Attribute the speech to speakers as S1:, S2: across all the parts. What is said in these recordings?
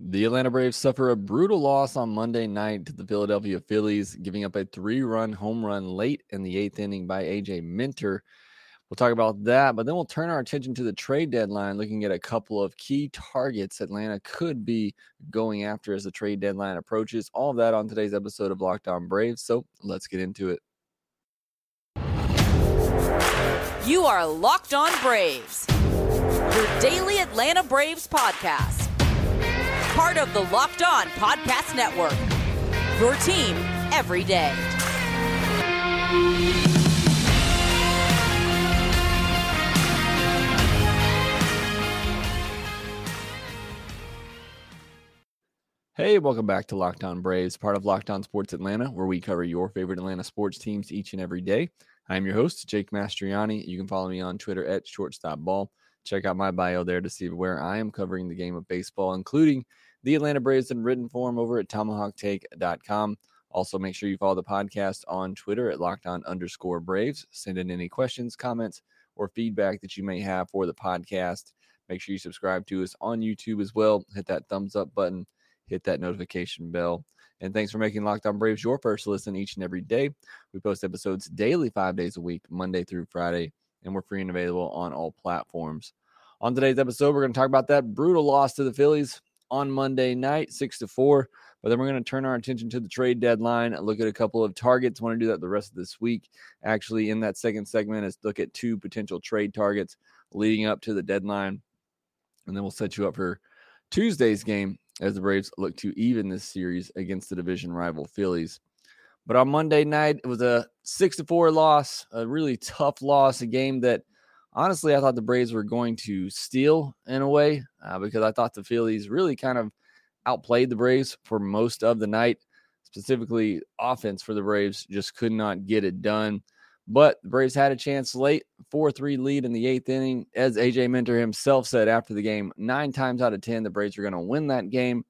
S1: The Atlanta Braves suffer a brutal loss on Monday night to the Philadelphia Phillies, giving up a three run home run late in the eighth inning by AJ Minter. We'll talk about that, but then we'll turn our attention to the trade deadline, looking at a couple of key targets Atlanta could be going after as the trade deadline approaches. All of that on today's episode of Locked On Braves. So let's get into it.
S2: You are Locked On Braves, your daily Atlanta Braves podcast part of the Locked On Podcast Network. Your team every day.
S1: Hey, welcome back to Locked On Braves, part of Locked On Sports Atlanta, where we cover your favorite Atlanta sports teams each and every day. I'm your host, Jake Mastroianni. You can follow me on Twitter at shortstopball. Check out my bio there to see where I am covering the game of baseball, including the Atlanta Braves in written form over at tomahawktake.com. Also, make sure you follow the podcast on Twitter at Locked On underscore Braves. Send in any questions, comments, or feedback that you may have for the podcast. Make sure you subscribe to us on YouTube as well. Hit that thumbs up button, hit that notification bell. And thanks for making Locked On Braves your first listen each and every day. We post episodes daily, five days a week, Monday through Friday, and we're free and available on all platforms. On today's episode, we're going to talk about that brutal loss to the Phillies on Monday night, six to four. But then we're going to turn our attention to the trade deadline, look at a couple of targets. Want to do that the rest of this week. Actually, in that second segment, is look at two potential trade targets leading up to the deadline. And then we'll set you up for Tuesday's game as the Braves look to even this series against the division rival Phillies. But on Monday night, it was a six to four loss, a really tough loss, a game that honestly, I thought the Braves were going to steal in a way uh, because I thought the Phillies really kind of outplayed the Braves for most of the night. Specifically, offense for the Braves just could not get it done. But the Braves had a chance late, 4 3 lead in the eighth inning. As AJ Minter himself said after the game, nine times out of 10, the Braves were going to win that game.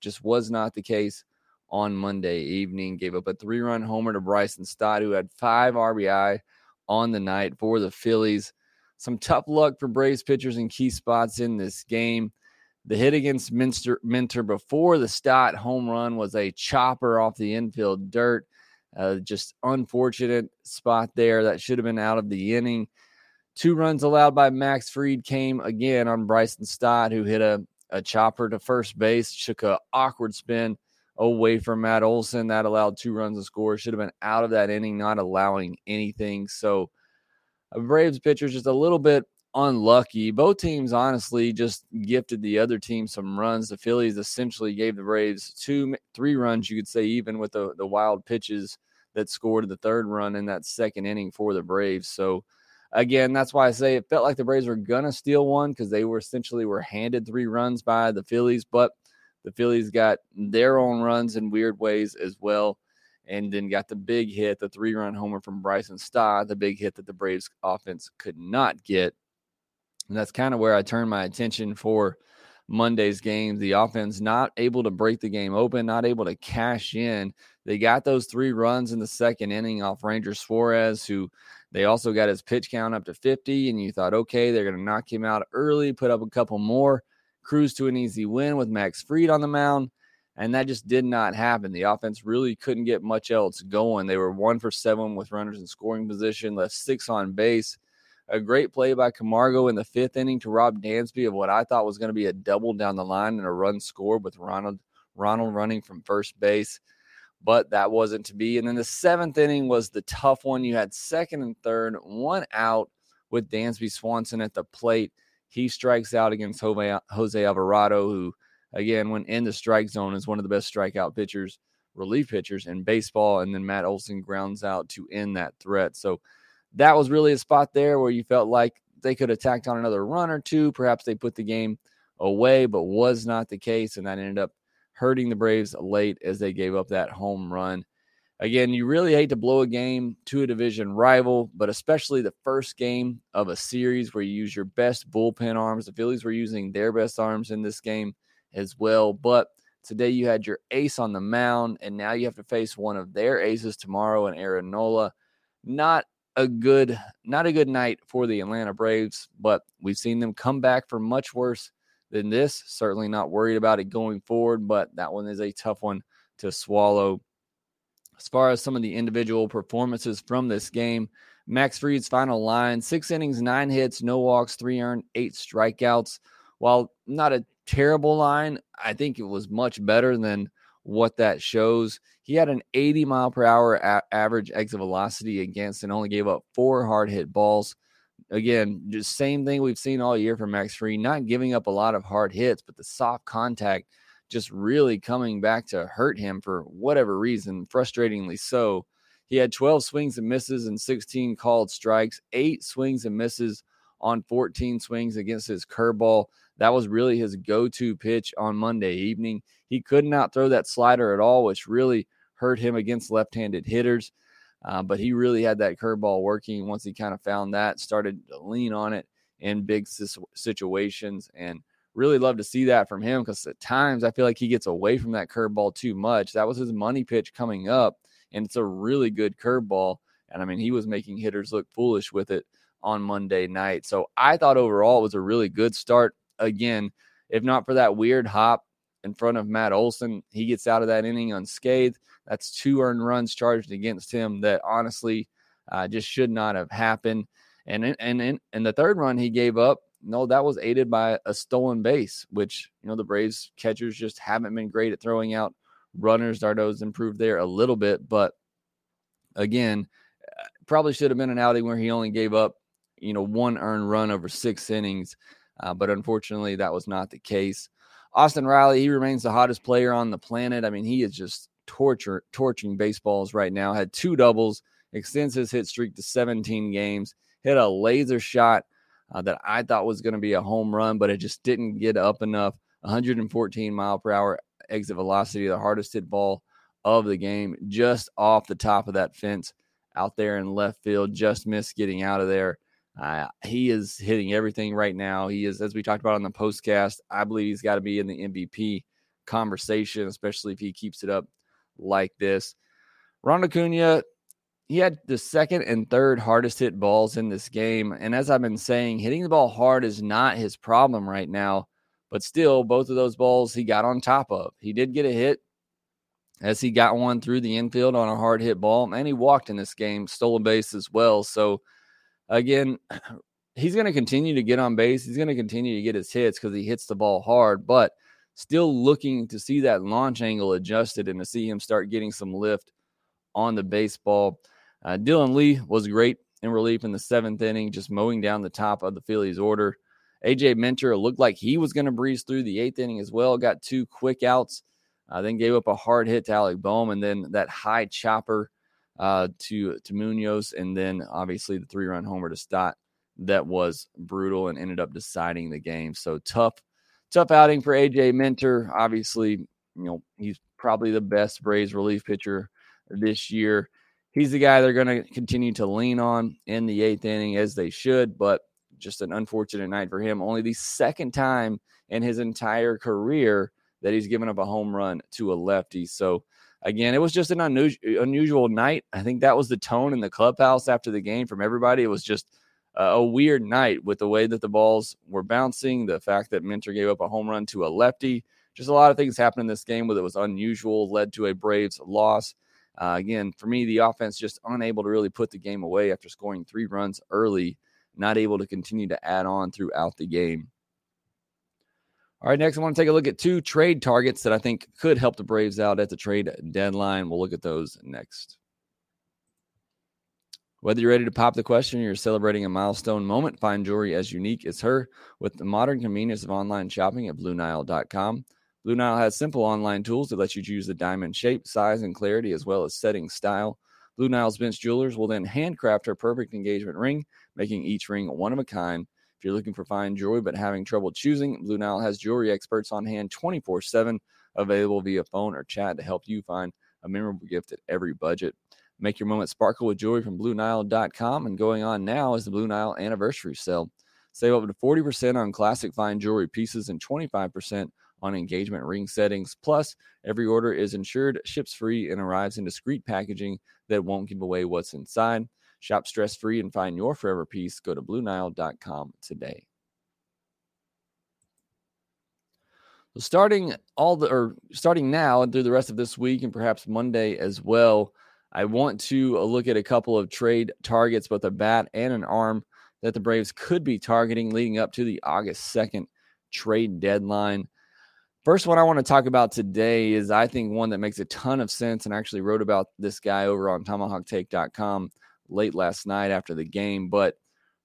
S1: Just was not the case on Monday evening. Gave up a three run homer to Bryson Stott, who had five RBI on the night for the Phillies. Some tough luck for Braves pitchers in key spots in this game. The hit against Minster, Minter before the Stott home run was a chopper off the infield dirt. Uh, just unfortunate spot there. That should have been out of the inning. Two runs allowed by Max Fried came again on Bryson Stott, who hit a, a chopper to first base, took a awkward spin away from Matt Olson. That allowed two runs to score. Should have been out of that inning, not allowing anything. So Braves pitchers just a little bit unlucky. Both teams honestly just gifted the other team some runs. The Phillies essentially gave the Braves two, three runs, you could say, even with the, the wild pitches that scored the third run in that second inning for the Braves. So again, that's why I say it felt like the Braves were gonna steal one because they were essentially were handed three runs by the Phillies, but the Phillies got their own runs in weird ways as well and then got the big hit, the three run homer from Bryson Stott, the big hit that the Braves offense could not get. And that's kind of where I turned my attention for Monday's game. The offense not able to break the game open, not able to cash in. They got those three runs in the second inning off Ranger Suarez, who they also got his pitch count up to 50. And you thought, okay, they're going to knock him out early, put up a couple more, cruise to an easy win with Max Fried on the mound. And that just did not happen. The offense really couldn't get much else going. They were one for seven with runners in scoring position, left six on base. A great play by Camargo in the fifth inning to Rob Dansby of what I thought was going to be a double down the line and a run scored with Ronald Ronald running from first base. But that wasn't to be. And then the seventh inning was the tough one. You had second and third, one out with Dansby Swanson at the plate. He strikes out against Jose Alvarado, who again, when in the strike zone, is one of the best strikeout pitchers, relief pitchers in baseball. And then Matt Olson grounds out to end that threat. So that was really a spot there where you felt like they could have tacked on another run or two. Perhaps they put the game away, but was not the case. And that ended up hurting the Braves late as they gave up that home run. Again, you really hate to blow a game to a division rival, but especially the first game of a series where you use your best bullpen arms. The Phillies were using their best arms in this game as well. But today you had your ace on the mound, and now you have to face one of their aces tomorrow in Aaron Nola. Not a good, not a good night for the Atlanta Braves, but we've seen them come back for much worse than this. Certainly not worried about it going forward, but that one is a tough one to swallow. As far as some of the individual performances from this game, Max Fried's final line six innings, nine hits, no walks, three earned, eight strikeouts. While not a terrible line, I think it was much better than what that shows. He had an 80 mile per hour a- average exit velocity against and only gave up four hard hit balls. Again, just same thing we've seen all year from Max Fried, not giving up a lot of hard hits, but the soft contact just really coming back to hurt him for whatever reason, frustratingly so. He had 12 swings and misses and 16 called strikes, eight swings and misses on 14 swings against his curveball. That was really his go to pitch on Monday evening. He could not throw that slider at all, which really hurt him against left handed hitters. Uh, but he really had that curveball working once he kind of found that, started to lean on it in big situations, and really love to see that from him because at times I feel like he gets away from that curveball too much. That was his money pitch coming up, and it's a really good curveball. And I mean, he was making hitters look foolish with it on Monday night. So I thought overall it was a really good start. Again, if not for that weird hop in front of Matt Olson, he gets out of that inning unscathed. That's two earned runs charged against him that honestly uh, just should not have happened. And and in, and the third run he gave up, no, that was aided by a stolen base, which you know the Braves catchers just haven't been great at throwing out runners. d'Arnaud's improved there a little bit, but again, uh, probably should have been an outing where he only gave up you know, one earned run over six innings. Uh, but unfortunately, that was not the case. Austin Riley, he remains the hottest player on the planet. I mean, he is just torture torching baseballs right now. Had two doubles, extends his hit streak to 17 games. Hit a laser shot uh, that I thought was going to be a home run, but it just didn't get up enough. 114 mile per hour exit velocity, the hardest hit ball of the game, just off the top of that fence out there in left field. Just missed getting out of there. Uh, he is hitting everything right now. He is, as we talked about on the postcast, I believe he's got to be in the MVP conversation, especially if he keeps it up like this. Ronald Acuna, he had the second and third hardest hit balls in this game. And as I've been saying, hitting the ball hard is not his problem right now. But still, both of those balls he got on top of. He did get a hit as he got one through the infield on a hard hit ball, and he walked in this game, stole a base as well. So again, he's going to continue to get on base. He's going to continue to get his hits because he hits the ball hard, but still looking to see that launch angle adjusted and to see him start getting some lift on the baseball. Uh, Dylan Lee was great in relief in the seventh inning, just mowing down the top of the Phillies order. AJ Minter looked like he was going to breeze through the eighth inning as well. Got two quick outs, uh, then gave up a hard hit to Alec Bohm, and then that high chopper uh, to to Munoz, and then obviously the three run homer to Stott that was brutal and ended up deciding the game. So tough, tough outing for AJ Minter. Obviously, you know he's probably the best Braves relief pitcher this year. He's the guy they're going to continue to lean on in the eighth inning as they should, but just an unfortunate night for him. Only the second time in his entire career that he's given up a home run to a lefty. So again, it was just an unusual, unusual night. I think that was the tone in the clubhouse after the game from everybody. It was just a weird night with the way that the balls were bouncing, the fact that Minter gave up a home run to a lefty. Just a lot of things happened in this game where it was unusual, led to a Braves loss. Uh, again, for me, the offense just unable to really put the game away after scoring three runs early, not able to continue to add on throughout the game. All right, next I want to take a look at two trade targets that I think could help the Braves out at the trade deadline. We'll look at those next. Whether you're ready to pop the question or you're celebrating a milestone moment, find jewelry as unique as her with the modern convenience of online shopping at BlueNile.com. Blue Nile has simple online tools that let you choose the diamond shape, size, and clarity, as well as setting style. Blue Nile's bench jewelers will then handcraft her perfect engagement ring, making each ring one of a kind you're looking for fine jewelry but having trouble choosing, Blue Nile has jewelry experts on hand 24 7, available via phone or chat to help you find a memorable gift at every budget. Make your moment sparkle with jewelry from BlueNile.com. And going on now is the Blue Nile anniversary sale. Save up to 40% on classic fine jewelry pieces and 25% on engagement ring settings. Plus, every order is insured, ships free, and arrives in discreet packaging that won't give away what's inside. Shop stress free and find your forever piece. Go to BlueNile.com today. So starting all the or starting now and through the rest of this week and perhaps Monday as well, I want to uh, look at a couple of trade targets, both a bat and an arm that the Braves could be targeting leading up to the August 2nd trade deadline. First one I want to talk about today is I think one that makes a ton of sense and I actually wrote about this guy over on tomahawktake.com late last night after the game, but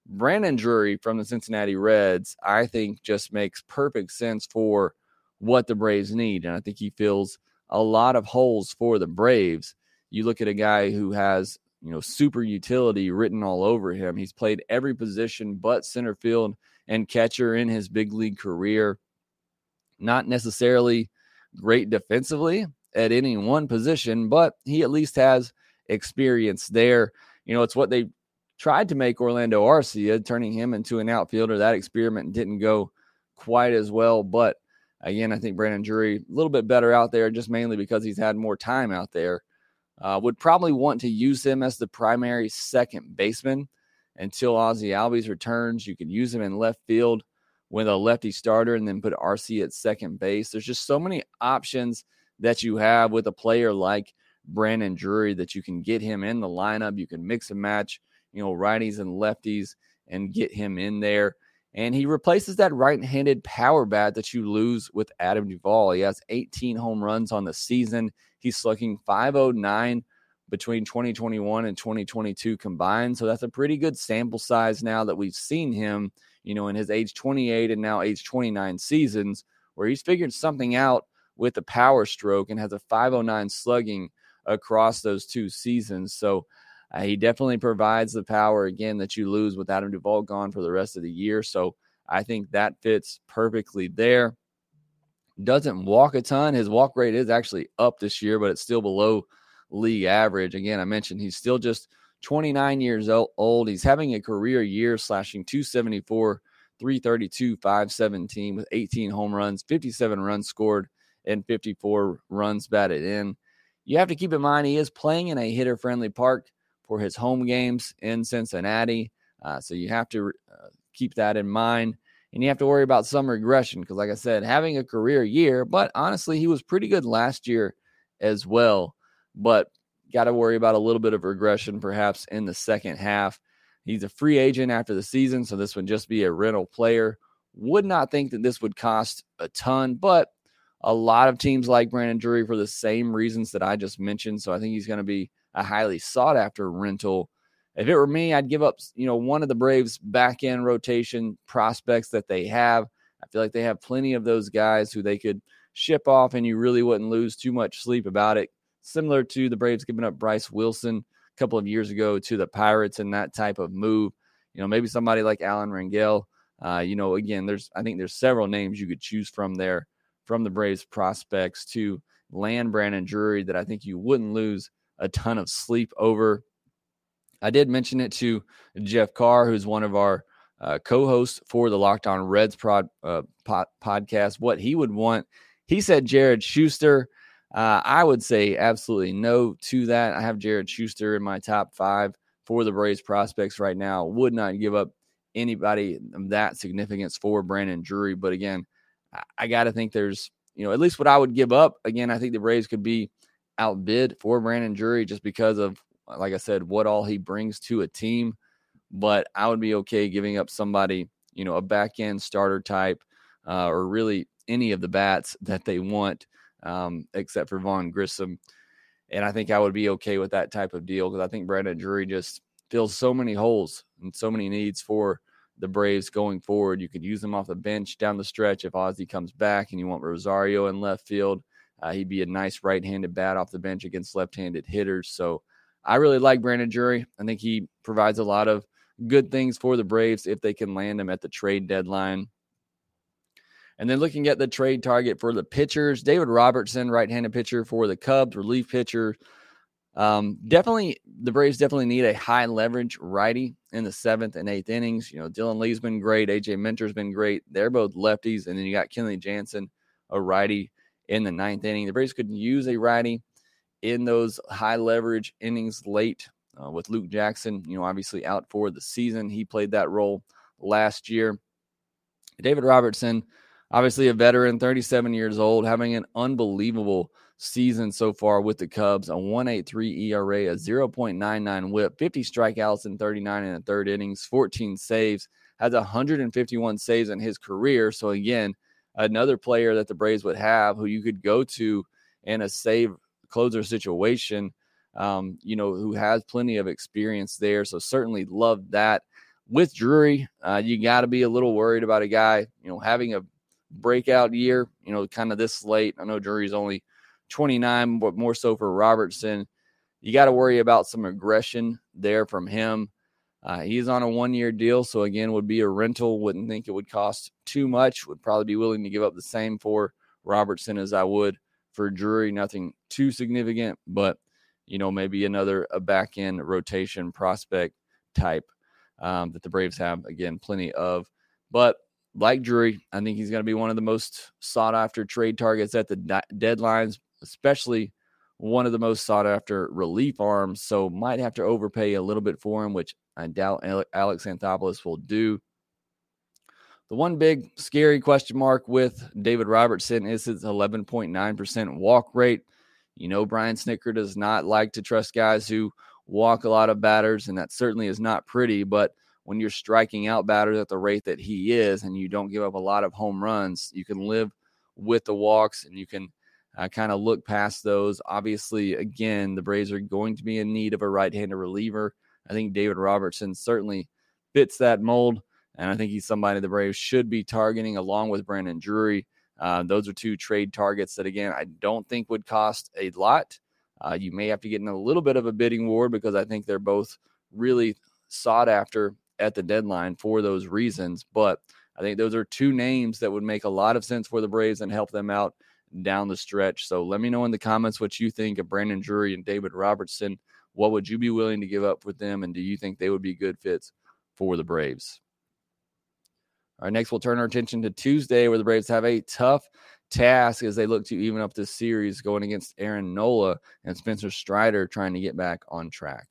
S1: Brandon Drury from the Cincinnati Reds, I think just makes perfect sense for what the Braves need. And I think he fills a lot of holes for the Braves. You look at a guy who has, you know, super utility written all over him. He's played every position but center field and catcher in his big league career. Not necessarily great defensively at any one position, but he at least has experience there. You know, it's what they tried to make Orlando Arcia, turning him into an outfielder. That experiment didn't go quite as well, but Again, I think Brandon Drury a little bit better out there, just mainly because he's had more time out there. Uh, would probably want to use him as the primary second baseman until Ozzie Albies returns. You could use him in left field with a lefty starter and then put Arcia at second base. There's just so many options that you have with a player like Brandon Drury that you can get him in the lineup. You can mix and match, you know, righties and lefties and get him in there. And he replaces that right handed power bat that you lose with Adam Duvall. He has 18 home runs on the season. He's slugging 509 between 2021 and 2022 combined. So that's a pretty good sample size now that we've seen him, you know, in his age 28 and now age 29 seasons, where he's figured something out with the power stroke and has a 509 slugging across those two seasons. So uh, he definitely provides the power again that you lose with Adam Duvall gone for the rest of the year. So I think that fits perfectly there. Doesn't walk a ton. His walk rate is actually up this year, but it's still below league average. Again, I mentioned he's still just 29 years old. He's having a career year, slashing 274, 332, 517 with 18 home runs, 57 runs scored, and 54 runs batted in. You have to keep in mind he is playing in a hitter friendly park for his home games in Cincinnati. Uh, so you have to uh, keep that in mind. And you have to worry about some regression because, like I said, having a career year, but honestly, he was pretty good last year as well. But got to worry about a little bit of regression perhaps in the second half. He's a free agent after the season, so this would just be a rental player. Would not think that this would cost a ton, but a lot of teams like Brandon Drury for the same reasons that I just mentioned. So I think he's going to be a highly sought after rental. If it were me, I'd give up, you know, one of the Braves back end rotation prospects that they have. I feel like they have plenty of those guys who they could ship off and you really wouldn't lose too much sleep about it. Similar to the Braves giving up Bryce Wilson a couple of years ago to the Pirates and that type of move. You know, maybe somebody like Alan Rangel. Uh, you know, again, there's I think there's several names you could choose from there from the Braves prospects to land Brandon Drury that I think you wouldn't lose a ton of sleep over. I did mention it to Jeff Carr, who's one of our uh, co-hosts for the Locked On Reds prod, uh, pod, podcast. What he would want, he said Jared Schuster. Uh, I would say absolutely no to that. I have Jared Schuster in my top five for the Braves prospects right now. Would not give up anybody that significance for Brandon Drury. But again, I, got to think there's, you know, at least what I would give up. Again, I think the Braves could be outbid for Brandon Drury just because of, like I said, what all he brings to a team. But I would be okay giving up somebody, you know, a back end starter type, uh, or really any of the bats that they want, um, except for Vaughn Grissom. And I think I would be okay with that type of deal because I think Brandon Drury just fills so many holes and so many needs for the Braves going forward. You could use them off the bench down the stretch if Ozzie comes back and you want Rosario in left field. Uh, he'd be a nice right-handed bat off the bench against left-handed hitters. So I really like Brandon Drury. I think he provides a lot of good things for the Braves if they can land him at the trade deadline. And then looking at the trade target for the pitchers, David Robertson, right-handed pitcher for the Cubs, relief pitcher. Um, definitely, the Braves definitely need a high leverage righty in the seventh and eighth innings. You know, Dylan Lee's been great. AJ Minter's been great. They're both lefties, and then you got Kenley Jansen, a righty in the ninth inning. The Braves could use a righty in those high leverage innings late uh, with Luke Jackson, you know, obviously out for the season. He played that role last year. David Robertson, Obviously, a veteran, 37 years old, having an unbelievable season so far with the Cubs. A 1.83 ERA, a 0.99 WHIP, 50 strikeouts in 39 and a third innings, 14 saves, has 151 saves in his career. So again, another player that the Braves would have who you could go to in a save closer situation. Um, you know, who has plenty of experience there. So certainly love that. With Drury, uh, you got to be a little worried about a guy, you know, having a breakout year, you know, kind of this late. I know Drury's only 29, but more so for Robertson. You got to worry about some aggression there from him. Uh, he's on a one year deal. So, again, would be a rental. Wouldn't think it would cost too much. Would probably be willing to give up the same for Robertson as I would for Drury. Nothing too significant, but, you know, maybe another a back end rotation prospect type um, that the Braves have, again, plenty of. But like Drury, I think he's going to be one of the most sought after trade targets at the deadlines especially one of the most sought after relief arms. So might have to overpay a little bit for him, which I doubt Alex Anthopoulos will do. The one big scary question mark with David Robertson is his 11.9% walk rate. You know, Brian Snitker does not like to trust guys who walk a lot of batters, and that certainly is not pretty. But when you're striking out batters at the rate that he is, and you don't give up a lot of home runs, you can live with the walks and you can uh, kind of look past those. Obviously, again, the Braves are going to be in need of a right handed reliever. I think David Robertson certainly fits that mold. And I think he's somebody the Braves should be targeting along with Brandon Drury. Uh, those are two trade targets that, again, I don't think would cost a lot. Uh, you may have to get in a little bit of a bidding war because I think they're both really sought after at the deadline for those reasons. But I think those are two names that would make a lot of sense for the Braves and help them out down the stretch. So let me know in the comments what you think of Brandon Drury and David Robertson. What would you be willing to give up for them? And do you think they would be good fits for the Braves? All right, next we'll turn our attention to Tuesday, where the Braves have a tough task as they look to even up this series going against Aaron Nola and Spencer Strider trying to get back on track.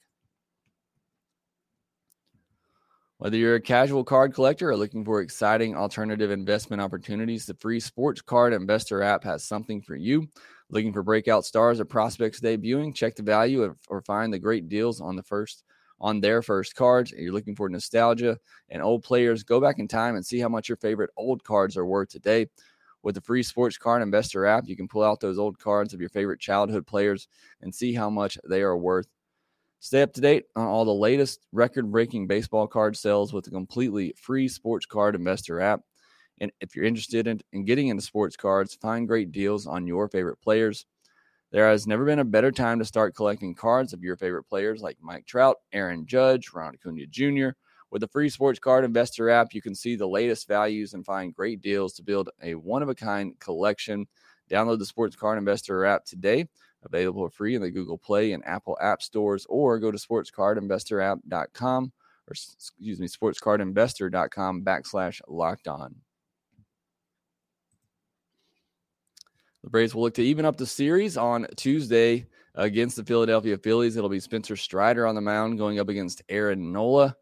S1: Whether you're a casual card collector or looking for exciting alternative investment opportunities, the free Sports Card Investor app has something for you. Looking for breakout stars or prospects debuting? Check the value or find the great deals on the first on their first cards. If you're looking for nostalgia and old players, go back in time and see how much your favorite old cards are worth today. With the free Sports Card Investor app, you can pull out those old cards of your favorite childhood players and see how much they are worth Stay up to date on all the latest record breaking baseball card sales with a completely free sports card investor app. And if you're interested in, in getting into sports cards, find great deals on your favorite players. There has never been a better time to start collecting cards of your favorite players like Mike Trout, Aaron Judge, Ron Acuna Jr. With the free sports card investor app, you can see the latest values and find great deals to build a one of a kind collection. Download the sports card investor app today available for free in the Google Play and Apple App Stores, or go to sportscardinvestorapp.com or excuse me, sportscardinvestor.com backslash locked on. The Braves will look to even up the series on Tuesday against the Philadelphia Phillies. It'll be Spencer Strider on the mound going up against Aaron Nola.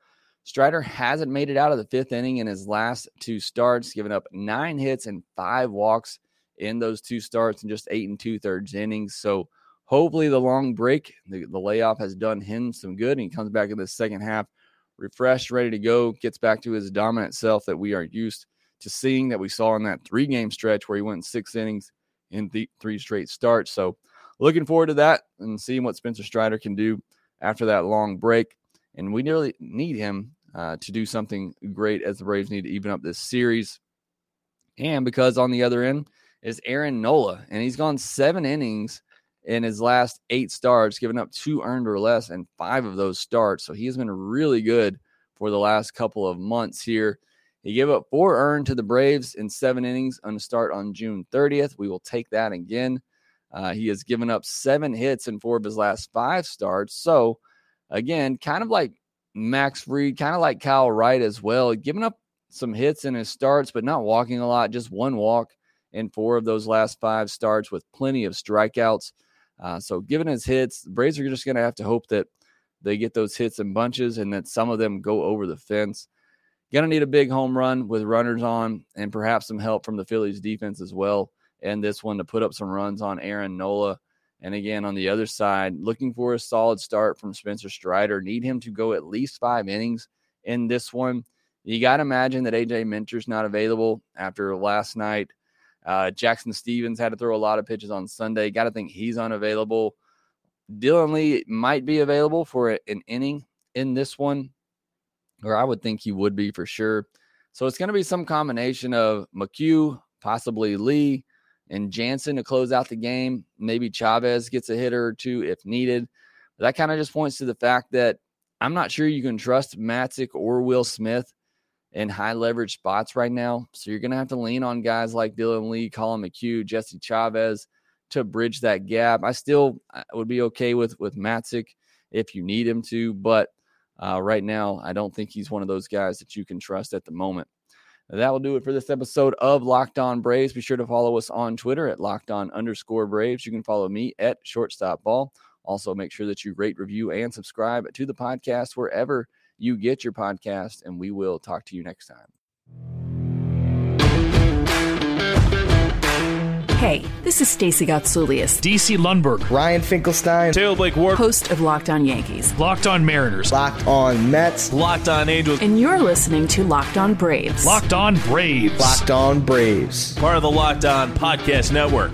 S1: Strider hasn't made it out of the fifth inning in his last two starts, giving up nine hits and five walks in those two starts and just eight and two thirds innings. So hopefully the long break, the, the layoff has done him some good. And he comes back in the second half refreshed, ready to go, gets back to his dominant self that we are used to seeing that we saw in that three game stretch where he went six innings in three straight starts. So looking forward to that and seeing what Spencer Strider can do after that long break. And we really need him uh, to do something great as the Braves need to even up this series. And because on the other end, is Aaron Nola, and he's gone seven innings in his last eight starts, giving up two earned or less and five of those starts. So he has been really good for the last couple of months here. He gave up four earned to the Braves in seven innings on a start on June 30th. We will take that again. Uh, he has given up seven hits in four of his last five starts. So, again, kind of like Max Fried, kind of like Kyle Wright as well, giving up some hits in his starts, but not walking a lot, just one walk in four of those last five starts with plenty of strikeouts. Uh, so, given his hits, the Braves are just going to have to hope that they get those hits in bunches and that some of them go over the fence. Gonna need a big home run with runners on and perhaps some help from the Phillies defense as well. And this one to put up some runs on Aaron Nola. And again, on the other side, looking for a solid start from Spencer Strider. Need him to go at least five innings in this one. You got to imagine that AJ Minter's not available after last night. Uh, Jackson Stephens had to throw a lot of pitches on Sunday. Got to think he's unavailable. Dylan Lee might be available for an inning in this one, or I would think he would be for sure. So it's going to be some combination of McHugh, possibly Lee, and Jansen to close out the game. Maybe Chavez gets a hitter or two if needed. But that kind of just points to the fact that I'm not sure you can trust Matzek or Will Smith in high leverage spots right now. So you're going to have to lean on guys like Dylan Lee, Collin McHugh, Jesse Chavez to bridge that gap. I still would be okay with with Matzek if you need him to, but uh, right now I don't think he's one of those guys that you can trust at the moment. That will do it for this episode of Locked On Braves. Be sure to follow us on Twitter at Locked On underscore Braves. You can follow me at Shortstop Ball. Also, make sure that you rate, review, and subscribe to the podcast wherever you get your podcast, and we will talk to you next time.
S3: Hey, this is Stacey Gotsoulias,
S4: DC Lundberg,
S5: Ryan Finkelstein,
S4: Taylor Blake Ward,
S3: host of Locked On Yankees,
S4: Locked On Mariners,
S5: Locked On Mets,
S6: Locked On Angels,
S3: and you're listening to Locked On Braves.
S4: Locked On Braves,
S5: Locked On Braves,
S6: part of the Locked On Podcast Network.